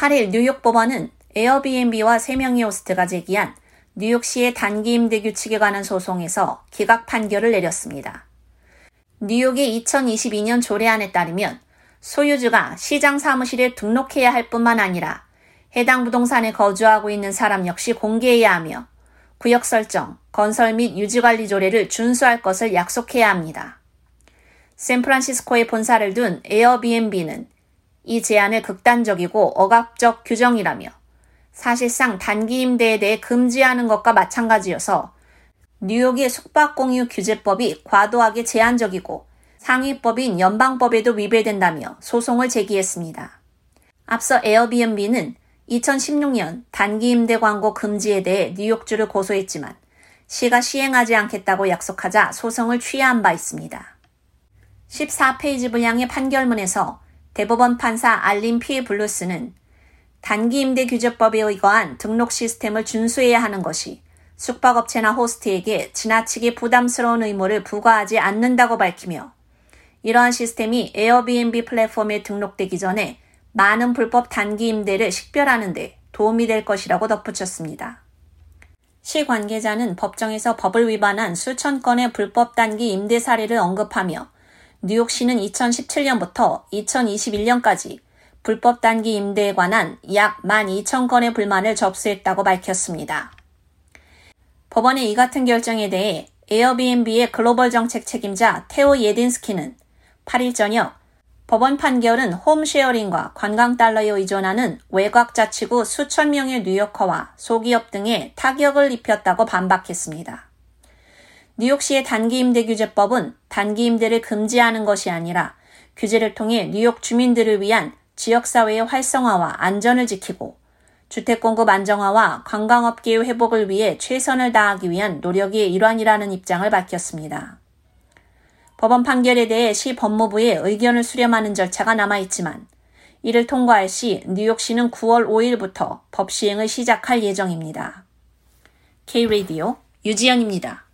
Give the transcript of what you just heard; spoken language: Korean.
8일 뉴욕 법원은 에어비앤비와 3명의 호스트가 제기한 뉴욕시의 단기 임대 규칙에 관한 소송에서 기각 판결을 내렸습니다. 뉴욕의 2022년 조례안에 따르면 소유주가 시장 사무실에 등록해야 할 뿐만 아니라 해당 부동산에 거주하고 있는 사람 역시 공개해야 하며 구역 설정, 건설 및 유지관리 조례를 준수할 것을 약속해야 합니다. 샌프란시스코에 본사를 둔 에어비앤비는 이 제안을 극단적이고 억압적 규정이라며 사실상 단기 임대에 대해 금지하는 것과 마찬가지여서 뉴욕의 숙박공유 규제법이 과도하게 제한적이고 상위법인 연방법에도 위배된다며 소송을 제기했습니다. 앞서 에어비앤비는 2016년 단기 임대 광고 금지에 대해 뉴욕주를 고소했지만 시가 시행하지 않겠다고 약속하자 소송을 취하한 바 있습니다. 14페이지 분량의 판결문에서 대법원 판사 알린 피 블루스는 단기 임대 규제법에 의거한 등록 시스템을 준수해야 하는 것이 숙박업체나 호스트에게 지나치게 부담스러운 의무를 부과하지 않는다고 밝히며 이러한 시스템이 에어비앤비 플랫폼에 등록되기 전에 많은 불법 단기 임대를 식별하는 데 도움이 될 것이라고 덧붙였습니다. 시 관계자는 법정에서 법을 위반한 수천 건의 불법 단기 임대 사례를 언급하며 뉴욕시는 2017년부터 2021년까지 불법 단기 임대에 관한 약 12,000건의 불만을 접수했다고 밝혔습니다. 법원의 이 같은 결정에 대해 에어비앤비의 글로벌 정책 책임자 테오 예딘스키는 8일 저녁 법원 판결은 홈쉐어링과 관광 달러에 의존하는 외곽 자치구 수천 명의 뉴요커와 소기업 등에 타격을 입혔다고 반박했습니다. 뉴욕시의 단기임대 규제법은 단기임대를 금지하는 것이 아니라 규제를 통해 뉴욕 주민들을 위한 지역사회의 활성화와 안전을 지키고 주택 공급 안정화와 관광업계의 회복을 위해 최선을 다하기 위한 노력의 일환이라는 입장을 밝혔습니다. 법원 판결에 대해 시 법무부의 의견을 수렴하는 절차가 남아있지만 이를 통과할 시 뉴욕시는 9월 5일부터 법 시행을 시작할 예정입니다. K-Radio 유지연입니다.